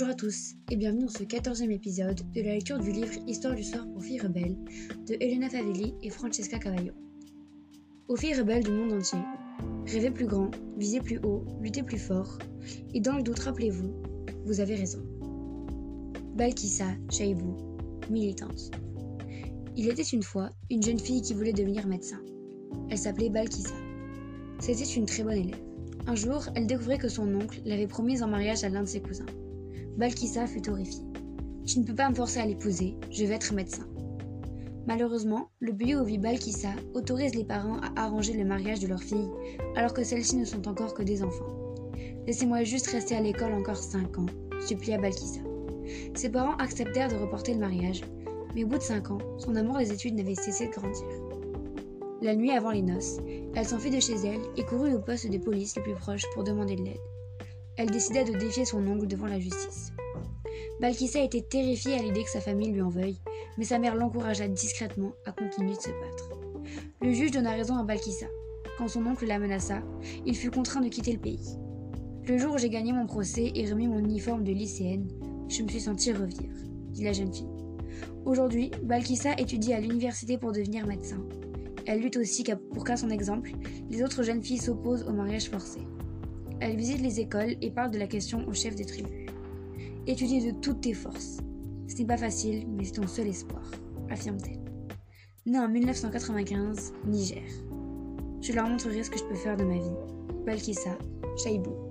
Bonjour à tous et bienvenue dans ce 14e épisode de la lecture du livre Histoire du soir pour filles rebelles de Elena Favelli et Francesca Cavallo. Aux filles rebelles du monde entier, rêvez plus grand, visez plus haut, luttez plus fort, et dans le doute rappelez-vous, vous avez raison. Balkissa Chaibou, militante. Il était une fois une jeune fille qui voulait devenir médecin. Elle s'appelait Balkissa. C'était une très bonne élève. Un jour, elle découvrait que son oncle l'avait promise en mariage à l'un de ses cousins. Balkissa fut horrifiée. Tu ne peux pas me forcer à l'épouser, je vais être médecin. Malheureusement, le pays où vit Balkissa autorise les parents à arranger le mariage de leur fille, alors que celles-ci ne sont encore que des enfants. Laissez-moi juste rester à l'école encore 5 ans, supplia Balkissa. Ses parents acceptèrent de reporter le mariage, mais au bout de 5 ans, son amour des études n'avait cessé de grandir. La nuit avant les noces, elle s'enfuit de chez elle et courut au poste de police le plus proche pour demander de l'aide elle décida de défier son oncle devant la justice. Balkissa était terrifiée à l'idée que sa famille lui en veuille, mais sa mère l'encouragea discrètement à continuer de se battre. Le juge donna raison à Balkissa. Quand son oncle la menaça, il fut contraint de quitter le pays. Le jour où j'ai gagné mon procès et remis mon uniforme de lycéenne, je me suis sentie revenir, dit la jeune fille. Aujourd'hui, Balkissa étudie à l'université pour devenir médecin. Elle lutte aussi pour qu'à son exemple, les autres jeunes filles s'opposent au mariage forcé. Elle visite les écoles et parle de la question au chef des tribus. Étudie de toutes tes forces. Ce n'est pas facile, mais c'est ton seul espoir, affirme-t-elle. Née en 1995, Niger. Je leur montrerai ce que je peux faire de ma vie. Balkissa, Chaibou.